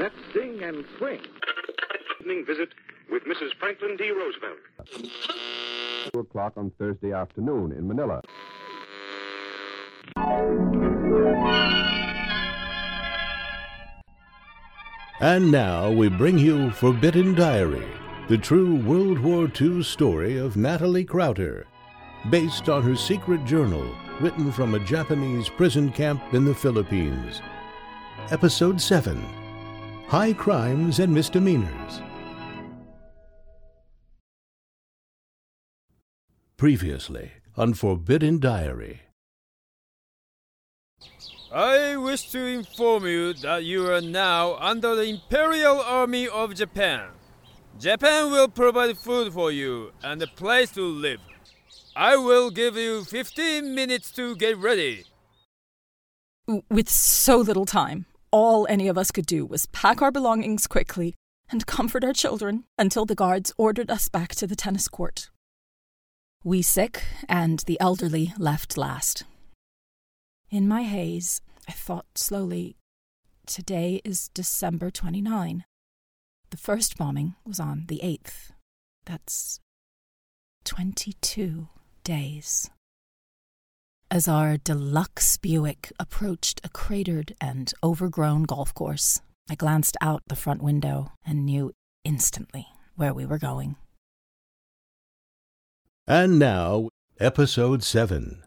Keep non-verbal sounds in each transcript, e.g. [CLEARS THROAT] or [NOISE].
Let's sing and swing. Evening visit with Mrs. Franklin D. Roosevelt. 2 o'clock on Thursday afternoon in Manila. And now we bring you Forbidden Diary, the true World War II story of Natalie Crouter, based on her secret journal written from a Japanese prison camp in the Philippines. Episode 7 High Crimes and Misdemeanors. Previously on Forbidden Diary. I wish to inform you that you are now under the Imperial Army of Japan. Japan will provide food for you and a place to live. I will give you 15 minutes to get ready. With so little time, all any of us could do was pack our belongings quickly and comfort our children until the guards ordered us back to the tennis court. We sick and the elderly left last. In my haze, I thought slowly, today is December 29. The first bombing was on the 8th. That's 22 days. As our deluxe Buick approached a cratered and overgrown golf course, I glanced out the front window and knew instantly where we were going. And now, Episode 7.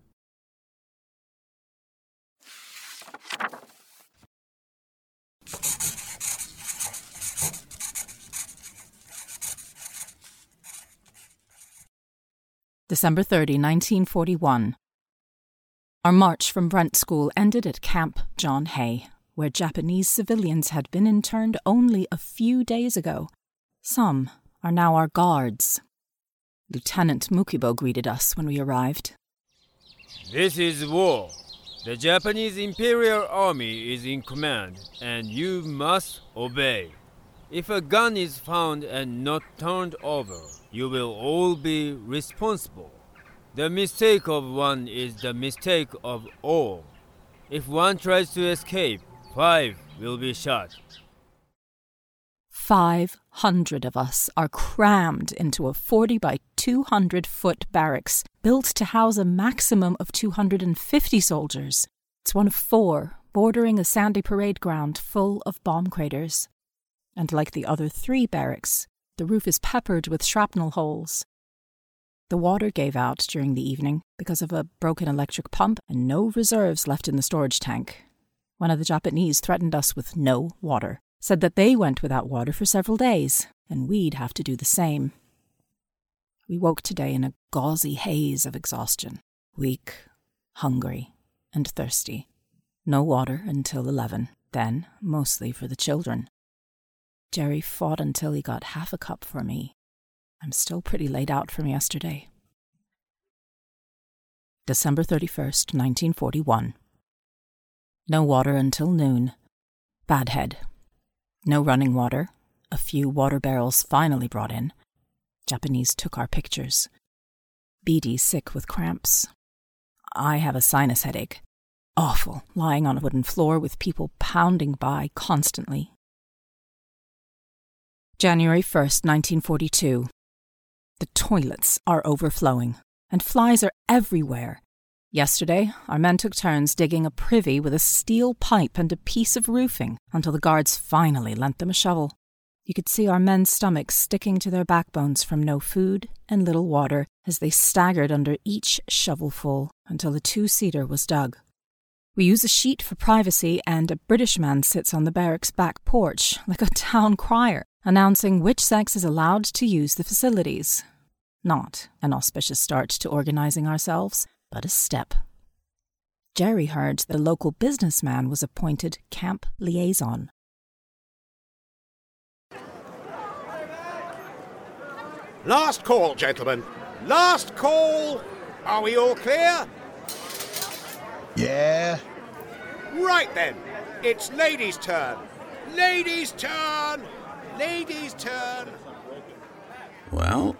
December 30, 1941. Our march from Brent School ended at Camp John Hay, where Japanese civilians had been interned only a few days ago. Some are now our guards. Lieutenant Mukibo greeted us when we arrived. This is war. The Japanese Imperial Army is in command, and you must obey. If a gun is found and not turned over, you will all be responsible. The mistake of one is the mistake of all. If one tries to escape, five will be shot. 500 of us are crammed into a 40 by 200 foot barracks built to house a maximum of 250 soldiers. It's one of four bordering a sandy parade ground full of bomb craters. And like the other three barracks, the roof is peppered with shrapnel holes. The water gave out during the evening because of a broken electric pump and no reserves left in the storage tank. One of the Japanese threatened us with no water said that they went without water for several days, and we'd have to do the same. We woke today in a gauzy haze of exhaustion, weak, hungry, and thirsty. No water until eleven, then mostly for the children. Jerry fought until he got half a cup for me. I'm still pretty laid out from yesterday. December 31st, 1941. No water until noon. Bad head. No running water. A few water barrels finally brought in. Japanese took our pictures. Beady sick with cramps. I have a sinus headache. Awful, lying on a wooden floor with people pounding by constantly. January 1st, 1942. The toilets are overflowing, and flies are everywhere. Yesterday, our men took turns digging a privy with a steel pipe and a piece of roofing until the guards finally lent them a shovel. You could see our men's stomachs sticking to their backbones from no food and little water as they staggered under each shovelful until the two seater was dug. We use a sheet for privacy, and a British man sits on the barracks' back porch like a town crier, announcing which sex is allowed to use the facilities. Not an auspicious start to organizing ourselves, but a step. Jerry heard that a local businessman was appointed camp liaison. Last call, gentlemen. Last call. Are we all clear? Yeah. Right then. It's ladies' turn. Ladies' turn. Ladies' turn. Well,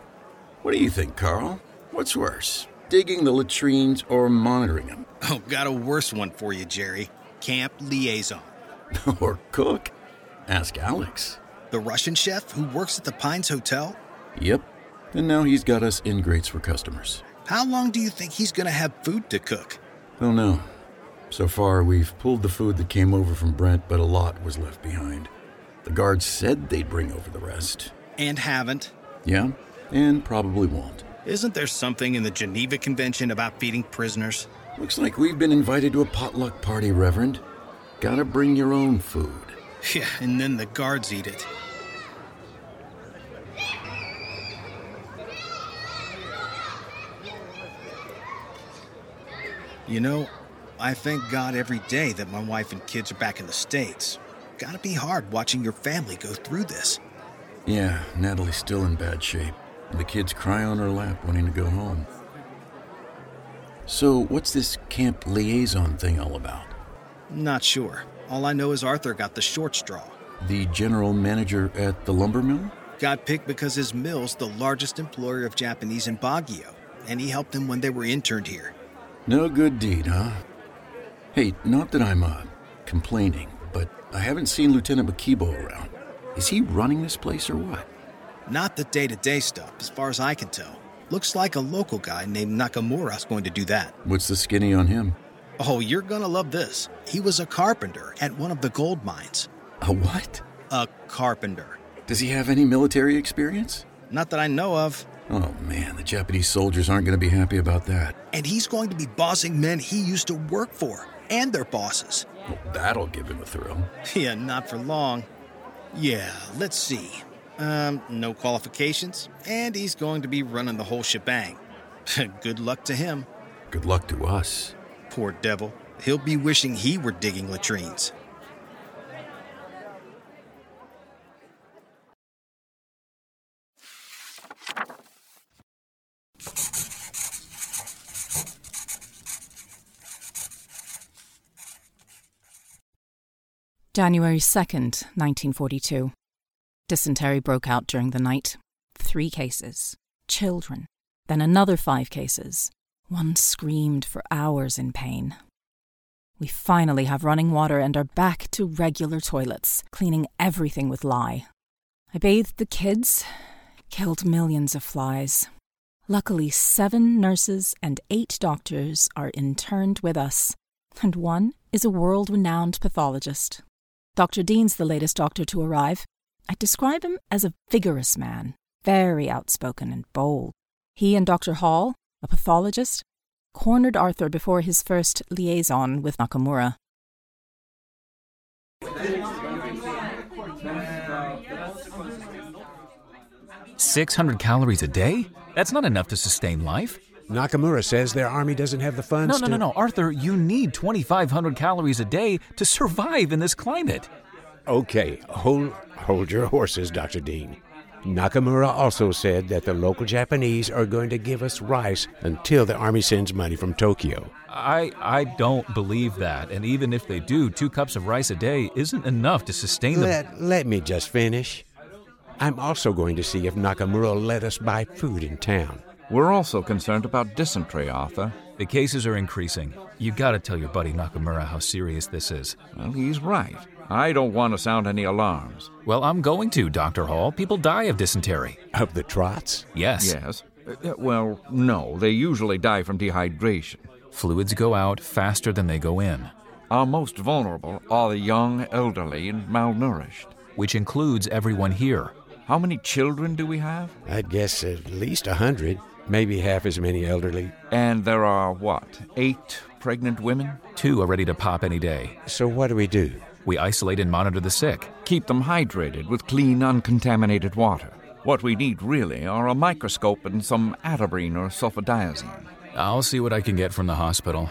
what do you think, Carl? What's worse, digging the latrines or monitoring them? [LAUGHS] Oh, got a worse one for you, Jerry. Camp liaison. [LAUGHS] or cook? Ask Alex. The Russian chef who works at the Pines Hotel? Yep. And now he's got us ingrates for customers. How long do you think he's gonna have food to cook? Oh, Don't know. So far, we've pulled the food that came over from Brent, but a lot was left behind. The guards said they'd bring over the rest. And haven't. Yeah, and probably won't. Isn't there something in the Geneva Convention about feeding prisoners? Looks like we've been invited to a potluck party, Reverend. Gotta bring your own food. Yeah, and then the guards eat it. You know, I thank God every day that my wife and kids are back in the States. Gotta be hard watching your family go through this. Yeah, Natalie's still in bad shape. And the kids cry on her lap wanting to go home. So, what's this camp liaison thing all about? Not sure. All I know is Arthur got the short straw. The general manager at the lumber mill? Got picked because his mill's the largest employer of Japanese in Baguio, and he helped them when they were interned here. No good deed, huh? Hey, not that I'm, uh, complaining, but I haven't seen Lieutenant Bakibo around. Is he running this place or what? Not the day to day stuff, as far as I can tell. Looks like a local guy named Nakamura's going to do that. What's the skinny on him? Oh, you're gonna love this. He was a carpenter at one of the gold mines. A what? A carpenter. Does he have any military experience? Not that I know of. Oh man, the Japanese soldiers aren't going to be happy about that. And he's going to be bossing men he used to work for and their bosses. Well, that'll give him a thrill. [LAUGHS] Yeah, not for long. Yeah, let's see. Um, no qualifications, and he's going to be running the whole shebang. [LAUGHS] Good luck to him. Good luck to us. Poor devil. He'll be wishing he were digging latrines. January 2nd, 1942. Dysentery broke out during the night. Three cases. Children. Then another five cases. One screamed for hours in pain. We finally have running water and are back to regular toilets, cleaning everything with lye. I bathed the kids, killed millions of flies. Luckily, seven nurses and eight doctors are interned with us, and one is a world renowned pathologist. Dr. Dean's the latest doctor to arrive. I describe him as a vigorous man, very outspoken and bold. He and Dr. Hall, a pathologist, cornered Arthur before his first liaison with Nakamura. Six hundred calories a day? That's not enough to sustain life. Nakamura says their army doesn't have the funds No, no, to... no, no, Arthur. You need twenty-five hundred calories a day to survive in this climate. Okay, hold, hold your horses, Dr. Dean. Nakamura also said that the local Japanese are going to give us rice until the army sends money from Tokyo. I I don't believe that. And even if they do, two cups of rice a day isn't enough to sustain them. Let, let me just finish. I'm also going to see if Nakamura let us buy food in town. We're also concerned about dysentery, Arthur. The cases are increasing. You gotta tell your buddy Nakamura how serious this is. Well, he's right. I don't want to sound any alarms. Well, I'm going to, Dr. Hall. People die of dysentery. Of the trots? Yes. Yes. Uh, well, no. They usually die from dehydration. Fluids go out faster than they go in, Our most vulnerable are the young, elderly, and malnourished. which includes everyone here. How many children do we have? I'd guess at least a hundred, maybe half as many elderly. And there are, what, eight pregnant women? Two are ready to pop any day. So what do we do? We isolate and monitor the sick. Keep them hydrated with clean, uncontaminated water. What we need really are a microscope and some atabrine or sulfadiazine. I'll see what I can get from the hospital.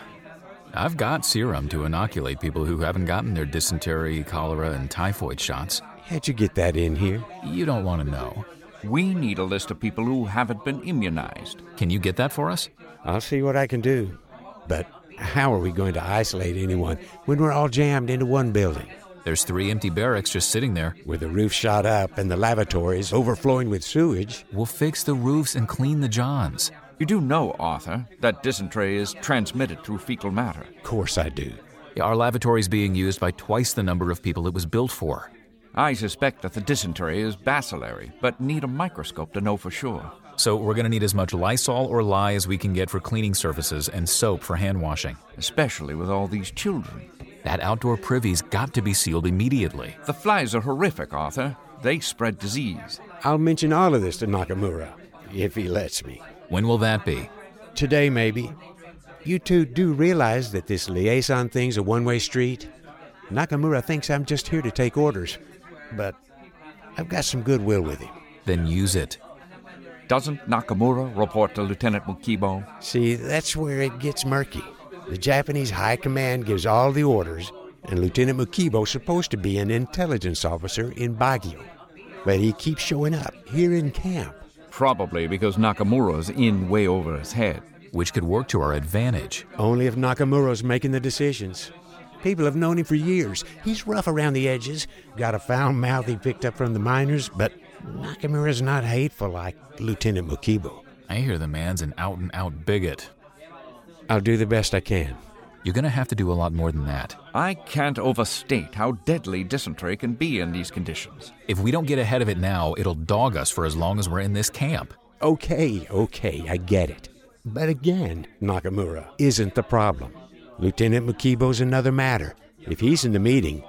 I've got serum to inoculate people who haven't gotten their dysentery, cholera, and typhoid shots. How'd you get that in here? You don't want to know. We need a list of people who haven't been immunized. Can you get that for us? I'll see what I can do. But how are we going to isolate anyone when we're all jammed into one building? There's three empty barracks just sitting there. With the roof shot up and the lavatories overflowing with sewage. We'll fix the roofs and clean the johns. You do know, Arthur, that dysentery is transmitted through fecal matter. Of course I do. Our lavatory's being used by twice the number of people it was built for. I suspect that the dysentery is bacillary, but need a microscope to know for sure. So we're going to need as much Lysol or lye as we can get for cleaning surfaces and soap for hand washing. Especially with all these children. That outdoor privy's got to be sealed immediately. The flies are horrific, Arthur. They spread disease. I'll mention all of this to Nakamura, if he lets me. When will that be? Today, maybe. You two do realize that this liaison thing's a one way street? Nakamura thinks I'm just here to take orders, but I've got some goodwill with him. Then use it. Doesn't Nakamura report to Lieutenant Mukibo? See, that's where it gets murky. The Japanese High Command gives all the orders, and Lieutenant Mukibo's supposed to be an intelligence officer in Baguio. But he keeps showing up here in camp. Probably because Nakamura's in way over his head. Which could work to our advantage. Only if Nakamura's making the decisions. People have known him for years. He's rough around the edges, got a foul mouth he picked up from the miners, but Nakamura's not hateful like Lieutenant Mukibo. I hear the man's an out and out bigot. I'll do the best I can. You're going to have to do a lot more than that. I can't overstate how deadly dysentery can be in these conditions. If we don't get ahead of it now, it'll dog us for as long as we're in this camp. Okay, okay, I get it. But again, Nakamura isn't the problem. Lieutenant Mukibo's another matter. If he's in the meeting,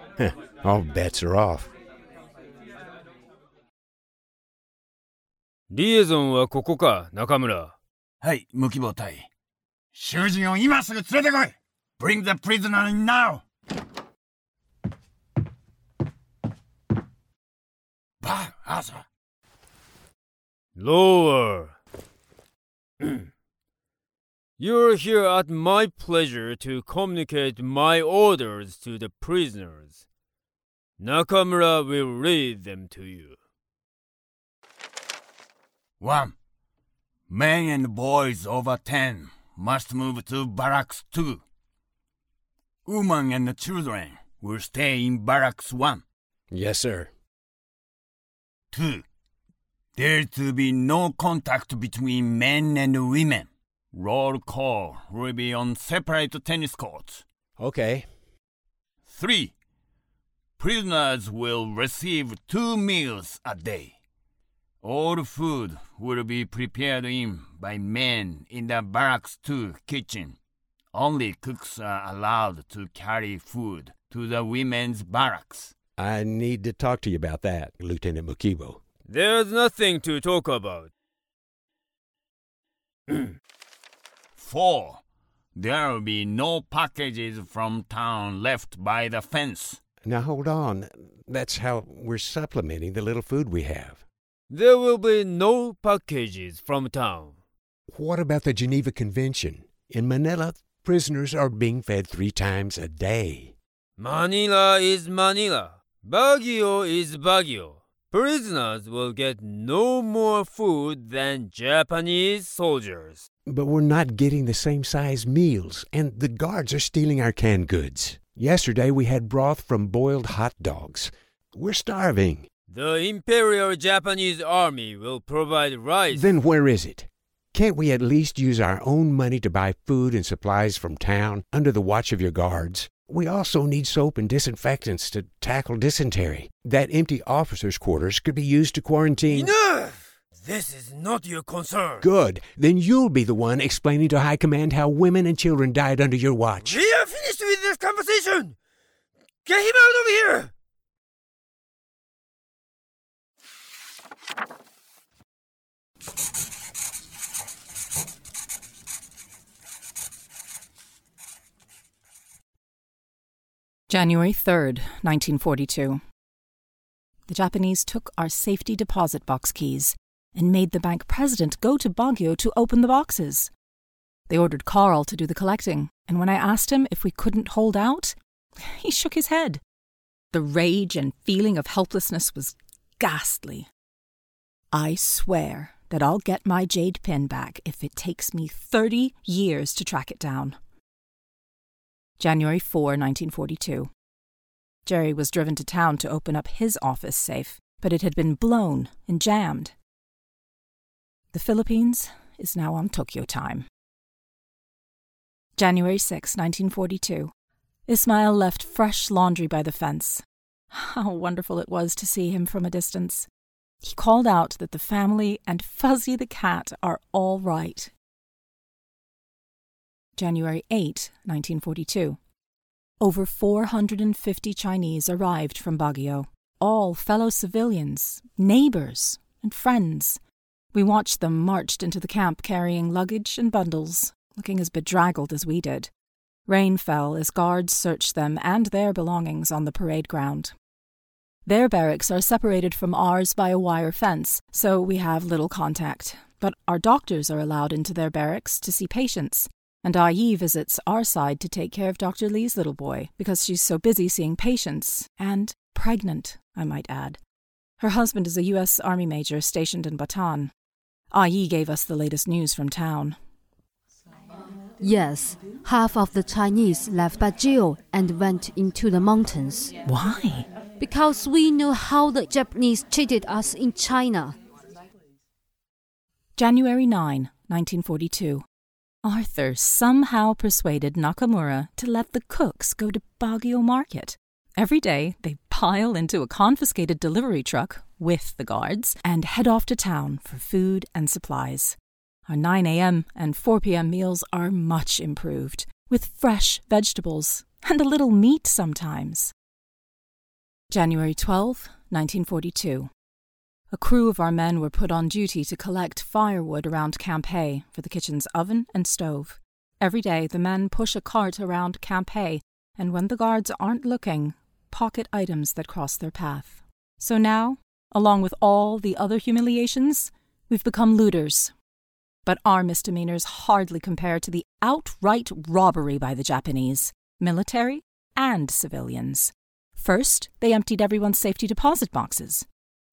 all bets are off. リエゾンはここか、中村。はい、無希望隊。囚人を今すぐ連れてこい !Bring the prisoner in now! バー、アーサー。 Lower. [CLEARS THROAT] You're here at my pleasure to communicate my orders to the prisoners. Nakamura will read them to you. 1. Men and boys over 10 must move to Barracks 2. Women and children will stay in Barracks 1. Yes, sir. 2. There to be no contact between men and women. Roll call will be on separate tennis courts. Okay. 3. Prisoners will receive two meals a day. All food will be prepared in by men in the Barracks 2 kitchen. Only cooks are allowed to carry food to the women's barracks. I need to talk to you about that, Lieutenant Mukibo. There's nothing to talk about. [CLEARS THROAT] 4. There will be no packages from town left by the fence. Now hold on. That's how we're supplementing the little food we have. There will be no packages from town. What about the Geneva Convention? In Manila, prisoners are being fed three times a day. Manila is Manila. Baguio is Baguio. Prisoners will get no more food than Japanese soldiers. But we're not getting the same size meals, and the guards are stealing our canned goods. Yesterday we had broth from boiled hot dogs. We're starving. The Imperial Japanese Army will provide rice. Then where is it? Can't we at least use our own money to buy food and supplies from town under the watch of your guards? We also need soap and disinfectants to tackle dysentery. That empty officers' quarters could be used to quarantine. Enough! This is not your concern. Good. Then you'll be the one explaining to High Command how women and children died under your watch. We are finished with this conversation! Get him out of here! January 3rd, 1942. The Japanese took our safety deposit box keys and made the bank president go to Baguio to open the boxes. They ordered Carl to do the collecting, and when I asked him if we couldn't hold out, [LAUGHS] he shook his head. The rage and feeling of helplessness was ghastly. I swear that I'll get my jade pin back if it takes me 30 years to track it down. January 4, 1942. Jerry was driven to town to open up his office safe, but it had been blown and jammed. The Philippines is now on Tokyo time. January 6, 1942. Ismail left fresh laundry by the fence. How wonderful it was to see him from a distance. He called out that the family and Fuzzy the cat are all right. January 8, 1942. Over 450 Chinese arrived from Baguio, all fellow civilians, neighbors, and friends. We watched them marched into the camp carrying luggage and bundles, looking as bedraggled as we did. Rain fell as guards searched them and their belongings on the parade ground. Their barracks are separated from ours by a wire fence, so we have little contact. But our doctors are allowed into their barracks to see patients, and IE visits our side to take care of Dr. Lee's little boy because she's so busy seeing patients and pregnant, I might add. Her husband is a U.S. Army major stationed in Bataan. IE gave us the latest news from town. Yes, half of the Chinese left Baguio and went into the mountains. Why? Because we knew how the Japanese treated us in China. January 9, 1942. Arthur somehow persuaded Nakamura to let the cooks go to Baguio Market. Every day, they pile into a confiscated delivery truck with the guards and head off to town for food and supplies. Our 9 a.m. and 4 p.m. meals are much improved, with fresh vegetables and a little meat sometimes. January 12, 1942. A crew of our men were put on duty to collect firewood around Camp Hay for the kitchen's oven and stove. Every day, the men push a cart around Camp Hay, and when the guards aren't looking, pocket items that cross their path. So now, along with all the other humiliations, we've become looters. But our misdemeanors hardly compare to the outright robbery by the Japanese, military and civilians. First, they emptied everyone's safety deposit boxes.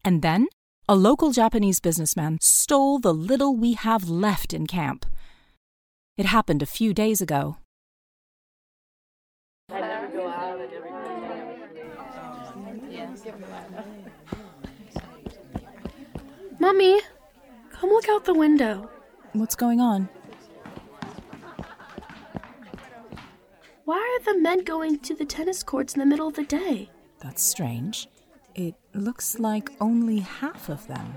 And then, a local Japanese businessman stole the little we have left in camp. It happened a few days ago. Mummy, come look out the window. What's going on? Why are the men going to the tennis courts in the middle of the day? That's strange. It looks like only half of them.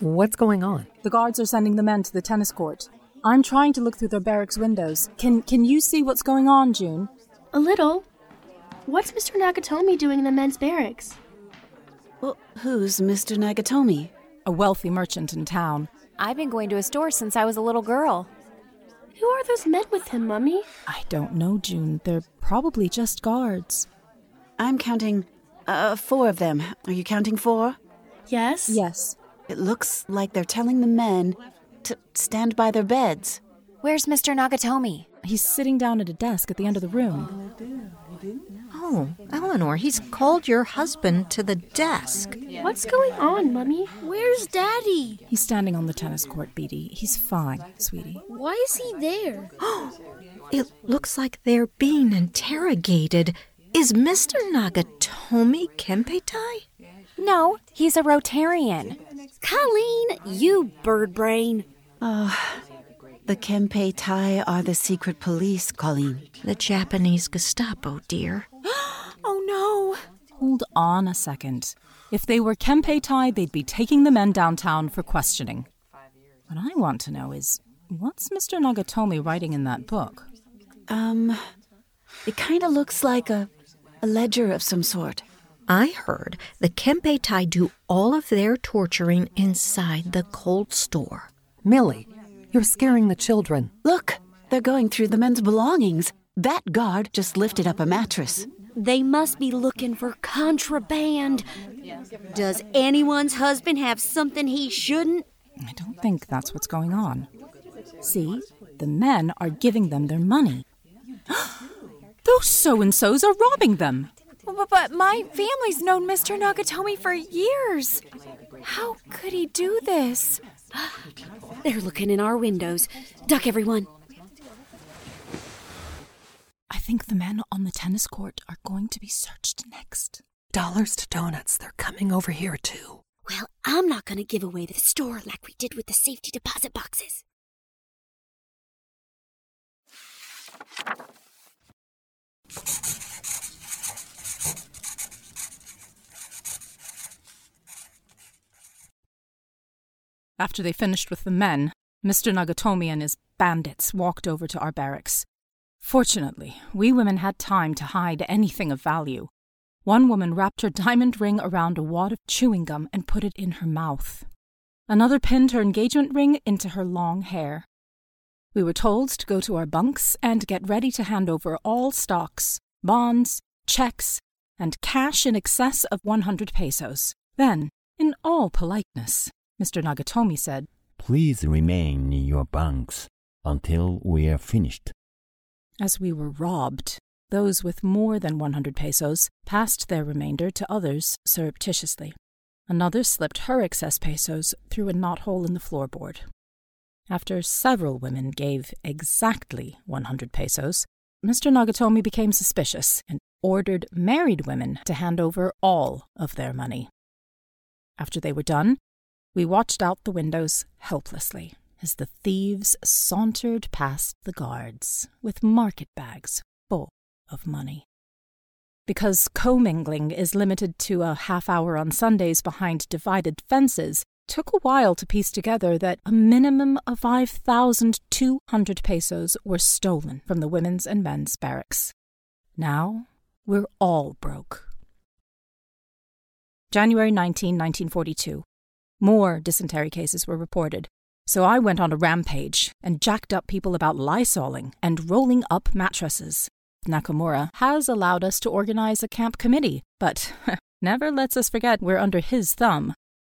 What's going on? The guards are sending the men to the tennis court. I'm trying to look through their barracks windows. Can can you see what's going on, June? A little. What's Mr. Nagatomi doing in the men's barracks? Well, who's Mr. Nagatomi? A wealthy merchant in town. I've been going to his store since I was a little girl. Who are those men with him, Mummy? I don't know, June. They're probably just guards. I'm counting uh, four of them. Are you counting four? Yes. Yes. It looks like they're telling the men to stand by their beds. Where's Mr. Nagatomi? He's sitting down at a desk at the end of the room. Oh, Eleanor, he's called your husband to the desk. What's going on, Mummy? Where's Daddy? He's standing on the tennis court, Beatty. He's fine, sweetie. Why is he there? [GASPS] it looks like they're being interrogated. Is Mr. Nagatomi Kempeitai? No, he's a Rotarian. Colleen, you bird brain. Oh, the Kempeitai are the secret police, Colleen. The Japanese Gestapo, dear. [GASPS] oh no. Hold on a second. If they were Kempeitai, they'd be taking the men downtown for questioning. What I want to know is what's Mr. Nagatomi writing in that book? Um, it kind of looks like a, a ledger of some sort. I heard the Kempeitai do all of their torturing inside the cold store. Millie, you're scaring the children. Look, they're going through the men's belongings. That guard just lifted up a mattress. They must be looking for contraband. Does anyone's husband have something he shouldn't? I don't think that's what's going on. See, the men are giving them their money. [GASPS] [GASPS] Those so and so's are robbing them. But, but my family's known Mr. Nagatomi for years. How could he do this? [GASPS] They're looking in our windows. Duck, everyone. I think the men on the tennis court are going to be searched next. Dollars to donuts. They're coming over here, too. Well, I'm not going to give away the store like we did with the safety deposit boxes. After they finished with the men, Mr. Nagatomi and his bandits walked over to our barracks. Fortunately, we women had time to hide anything of value. One woman wrapped her diamond ring around a wad of chewing gum and put it in her mouth. Another pinned her engagement ring into her long hair. We were told to go to our bunks and get ready to hand over all stocks, bonds, checks, and cash in excess of 100 pesos. Then, in all politeness, Mr. Nagatomi said, Please remain in your bunks until we are finished. As we were robbed, those with more than 100 pesos passed their remainder to others surreptitiously. Another slipped her excess pesos through a knothole in the floorboard. After several women gave exactly 100 pesos, Mr. Nagatomi became suspicious and ordered married women to hand over all of their money. After they were done, we watched out the windows helplessly as the thieves sauntered past the guards with market bags full of money. Because commingling is limited to a half hour on Sundays behind divided fences, took a while to piece together that a minimum of 5,200 pesos were stolen from the women's and men's barracks. Now we're all broke. January 19, 1942. More dysentery cases were reported, so I went on a rampage and jacked up people about lysoling and rolling up mattresses. Nakamura has allowed us to organize a camp committee, but [LAUGHS] never lets us forget we're under his thumb.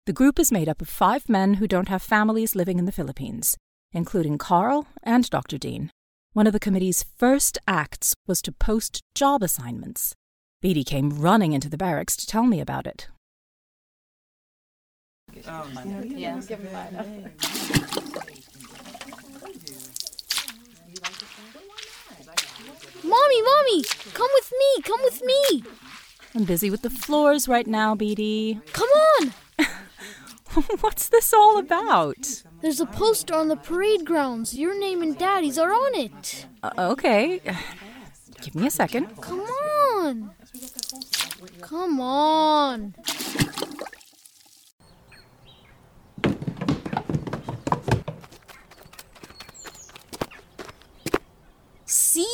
The group is made up of five men who don't have families living in the Philippines, including Carl and Dr. Dean. One of the committee's first acts was to post job assignments. Beatty came running into the barracks to tell me about it. Mommy, mommy, come with me, come with me. I'm busy with the floors right now, Beatty. Come on. [LAUGHS] [LAUGHS] What's this all about? There's a poster on the parade grounds. Your name and Daddy's are on it. Uh, okay. Give me a second. Come on. Come on. See?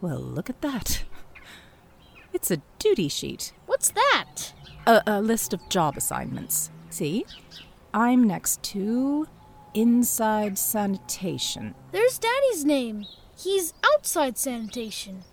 Well, look at that. It's a duty sheet. What's that? A, a list of job assignments. See? I'm next to inside sanitation. There's Daddy's name. He's outside sanitation.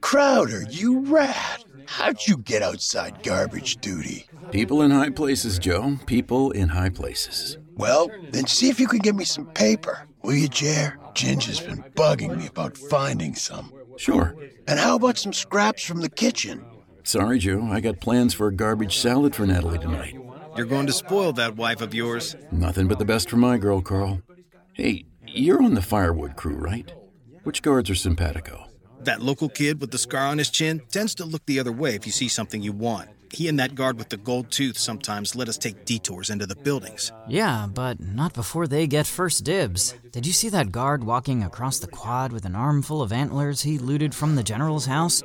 Crouter, you rat! How'd you get outside garbage duty? People in high places, Joe. People in high places. Well, then see if you can get me some paper. Will you, Jer? Ginger's been bugging me about finding some. Sure. And how about some scraps from the kitchen? Sorry, Joe. I got plans for a garbage salad for Natalie tonight. You're going to spoil that wife of yours. Nothing but the best for my girl, Carl. Hey, you're on the firewood crew, right? Which guards are simpatico? That local kid with the scar on his chin tends to look the other way if you see something you want. He and that guard with the gold tooth sometimes let us take detours into the buildings. Yeah, but not before they get first dibs. Did you see that guard walking across the quad with an armful of antlers he looted from the general's house?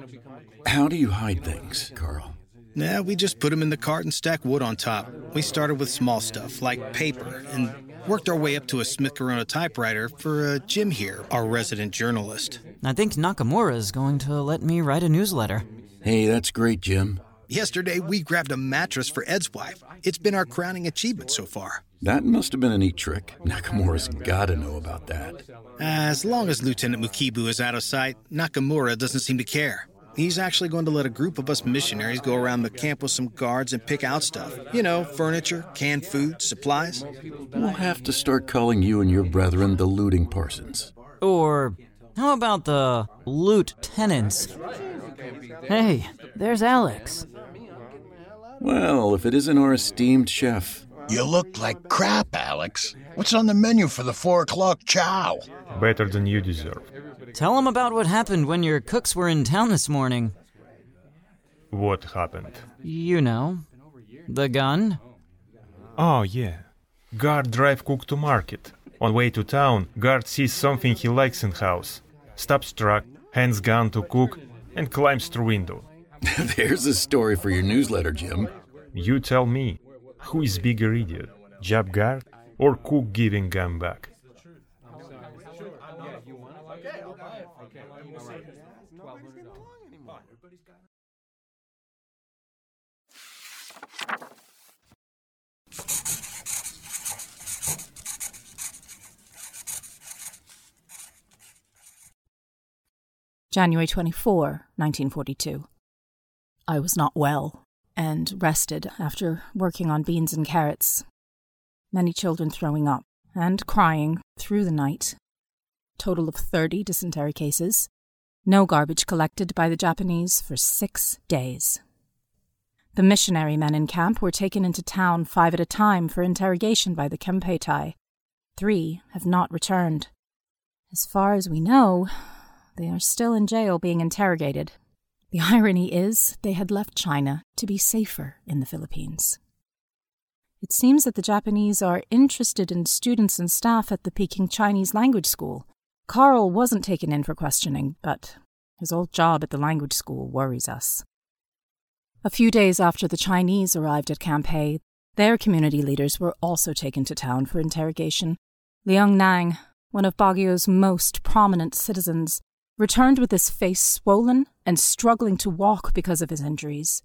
How do you hide things, Carl? Nah, we just put them in the cart and stack wood on top. We started with small stuff like paper and worked our way up to a Smith Corona typewriter for uh, Jim here, our resident journalist. I think Nakamura is going to let me write a newsletter. Hey, that's great, Jim. Yesterday, we grabbed a mattress for Ed's wife. It's been our crowning achievement so far. That must have been a neat trick. Nakamura's gotta know about that. Uh, as long as Lieutenant Mukibo is out of sight, Nakamura doesn't seem to care. He's actually going to let a group of us missionaries go around the camp with some guards and pick out stuff. You know, furniture, canned food, supplies. We'll have to start calling you and your brethren the looting parsons. Or how about the loot tenants? Hey, there's Alex. Well, if it isn't our esteemed chef. You look like crap, Alex. What's on the menu for the four o'clock chow? Better than you deserve. Tell them about what happened when your cooks were in town this morning. What happened? You know, the gun. Oh, yeah. Guard drive cook to market. On way to town, guard sees something he likes in house. Stops truck, hands gun to cook, and climbs through window. [LAUGHS] There's a story for your newsletter, Jim. You tell me, who is bigger idiot, Jab guard or cook giving gun back? January 24, 1942. I was not well and rested after working on beans and carrots. Many children throwing up and crying through the night. Total of 30 dysentery cases. No garbage collected by the Japanese for six days. The missionary men in camp were taken into town five at a time for interrogation by the Kempeitai. Three have not returned. As far as we know, they are still in jail being interrogated. The irony is, they had left China to be safer in the Philippines. It seems that the Japanese are interested in students and staff at the Peking Chinese language school. Carl wasn't taken in for questioning, but his old job at the language school worries us. A few days after the Chinese arrived at Camp Hay, their community leaders were also taken to town for interrogation. Liang Nang, one of Baguio's most prominent citizens, returned with his face swollen and struggling to walk because of his injuries.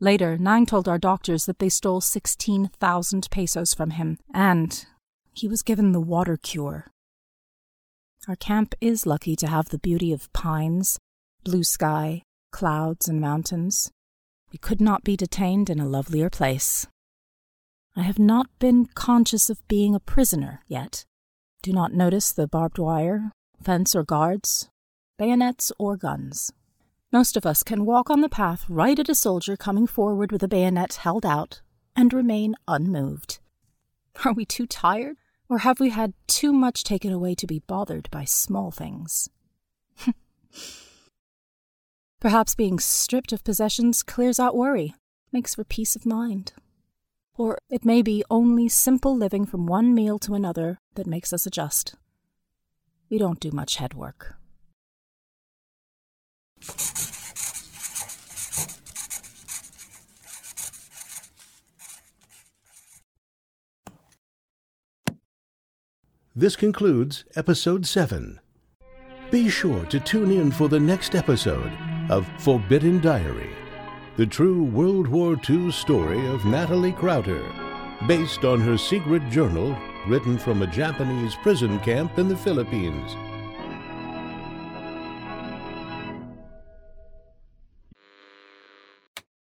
Later, Nang told our doctors that they stole 16,000 pesos from him, and he was given the water cure. Our camp is lucky to have the beauty of pines, blue sky, clouds, and mountains. We could not be detained in a lovelier place. I have not been conscious of being a prisoner yet. Do not notice the barbed wire, fence, or guards, bayonets, or guns. Most of us can walk on the path right at a soldier coming forward with a bayonet held out and remain unmoved. Are we too tired, or have we had too much taken away to be bothered by small things? [LAUGHS] Perhaps being stripped of possessions clears out worry, makes for peace of mind. Or it may be only simple living from one meal to another that makes us adjust. We don't do much head work. This concludes episode 7. Be sure to tune in for the next episode of Forbidden Diary, the true World War II story of Natalie Crouter, based on her secret journal written from a Japanese prison camp in the Philippines.